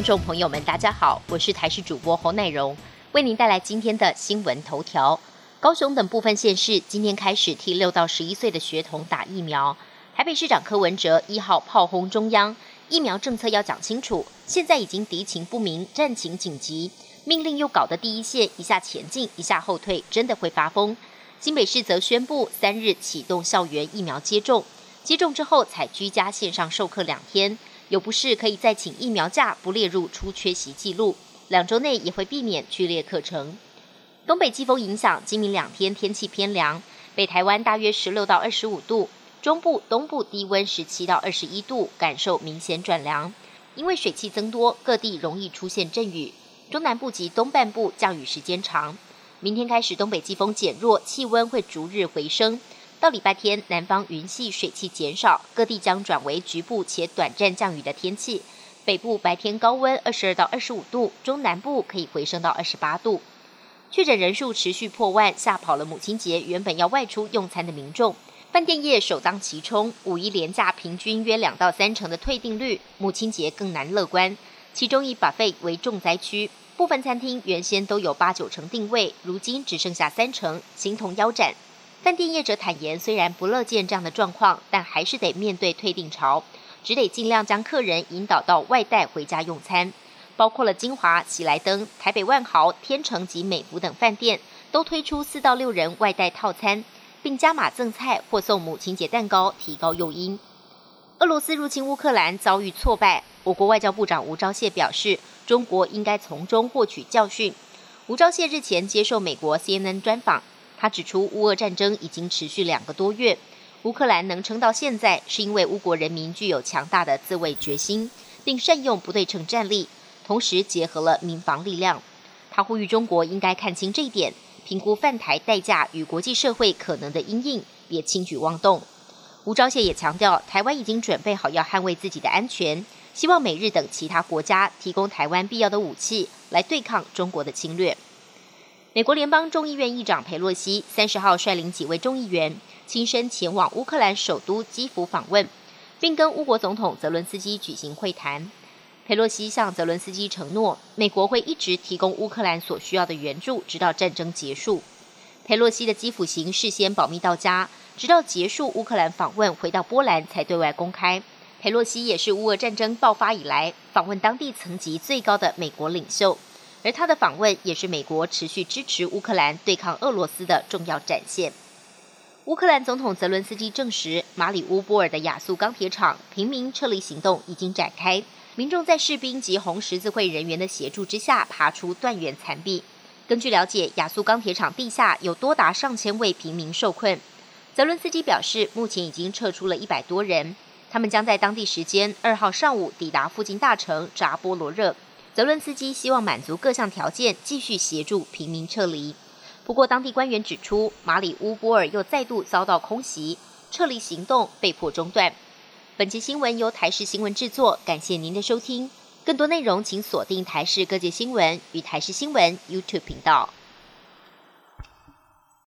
听众朋友们，大家好，我是台视主播侯乃荣，为您带来今天的新闻头条。高雄等部分县市今天开始替六到十一岁的学童打疫苗。台北市长柯文哲一号炮轰中央，疫苗政策要讲清楚，现在已经敌情不明，战情紧急，命令又搞得第一线一下前进，一下后退，真的会发疯。新北市则宣布三日启动校园疫苗接种，接种之后采居家线上授课两天。有不适可以再请疫苗假，不列入出缺席记录。两周内也会避免剧烈课程。东北季风影响，今明两天天气偏凉，北台湾大约十六到二十五度，中部、东部低温十七到二十一度，感受明显转凉。因为水汽增多，各地容易出现阵雨，中南部及东半部降雨时间长。明天开始，东北季风减弱，气温会逐日回升。到礼拜天，南方云系水汽减少，各地将转为局部且短暂降雨的天气。北部白天高温二十二到二十五度，中南部可以回升到二十八度。确诊人数持续破万，吓跑了母亲节原本要外出用餐的民众。饭店业首当其冲，五一连假平均约两到三成的退订率，母亲节更难乐观。其中以把费为重灾区，部分餐厅原先都有八九成定位，如今只剩下三成，形同腰斩。饭店业者坦言，虽然不乐见这样的状况，但还是得面对退订潮，只得尽量将客人引导到外带回家用餐。包括了金华、喜来登、台北万豪、天成及美孚等饭店，都推出四到六人外带套餐，并加码赠菜或送母亲节蛋糕，提高诱因。俄罗斯入侵乌克兰遭遇挫败，我国外交部长吴钊燮表示，中国应该从中获取教训。吴钊燮日前接受美国 CNN 专访。他指出，乌俄战争已经持续两个多月，乌克兰能撑到现在，是因为乌国人民具有强大的自卫决心，并善用不对称战力，同时结合了民防力量。他呼吁中国应该看清这一点，评估犯台代价与国际社会可能的阴影，别轻举妄动。吴钊燮也强调，台湾已经准备好要捍卫自己的安全，希望美日等其他国家提供台湾必要的武器，来对抗中国的侵略。美国联邦众议院议长佩洛西三十号率领几位众议员亲身前往乌克兰首都基辅访问，并跟乌国总统泽伦斯基举行会谈。佩洛西向泽伦斯基承诺，美国会一直提供乌克兰所需要的援助，直到战争结束。佩洛西的基辅行事先保密到家，直到结束乌克兰访问，回到波兰才对外公开。佩洛西也是乌俄战争爆发以来访问当地层级最高的美国领袖。而他的访问也是美国持续支持乌克兰对抗俄罗斯的重要展现。乌克兰总统泽伦斯基证实，马里乌波尔的亚速钢铁厂平民撤离行动已经展开，民众在士兵及红十字会人员的协助之下爬出断垣残壁。根据了解，亚速钢铁厂地下有多达上千位平民受困。泽伦斯基表示，目前已经撤出了一百多人，他们将在当地时间二号上午抵达附近大城扎波罗热。德伦斯基希望满足各项条件，继续协助平民撤离。不过，当地官员指出，马里乌波尔又再度遭到空袭，撤离行动被迫中断。本期新闻由台视新闻制作，感谢您的收听。更多内容请锁定台视各界新闻与台视新闻 YouTube 频道。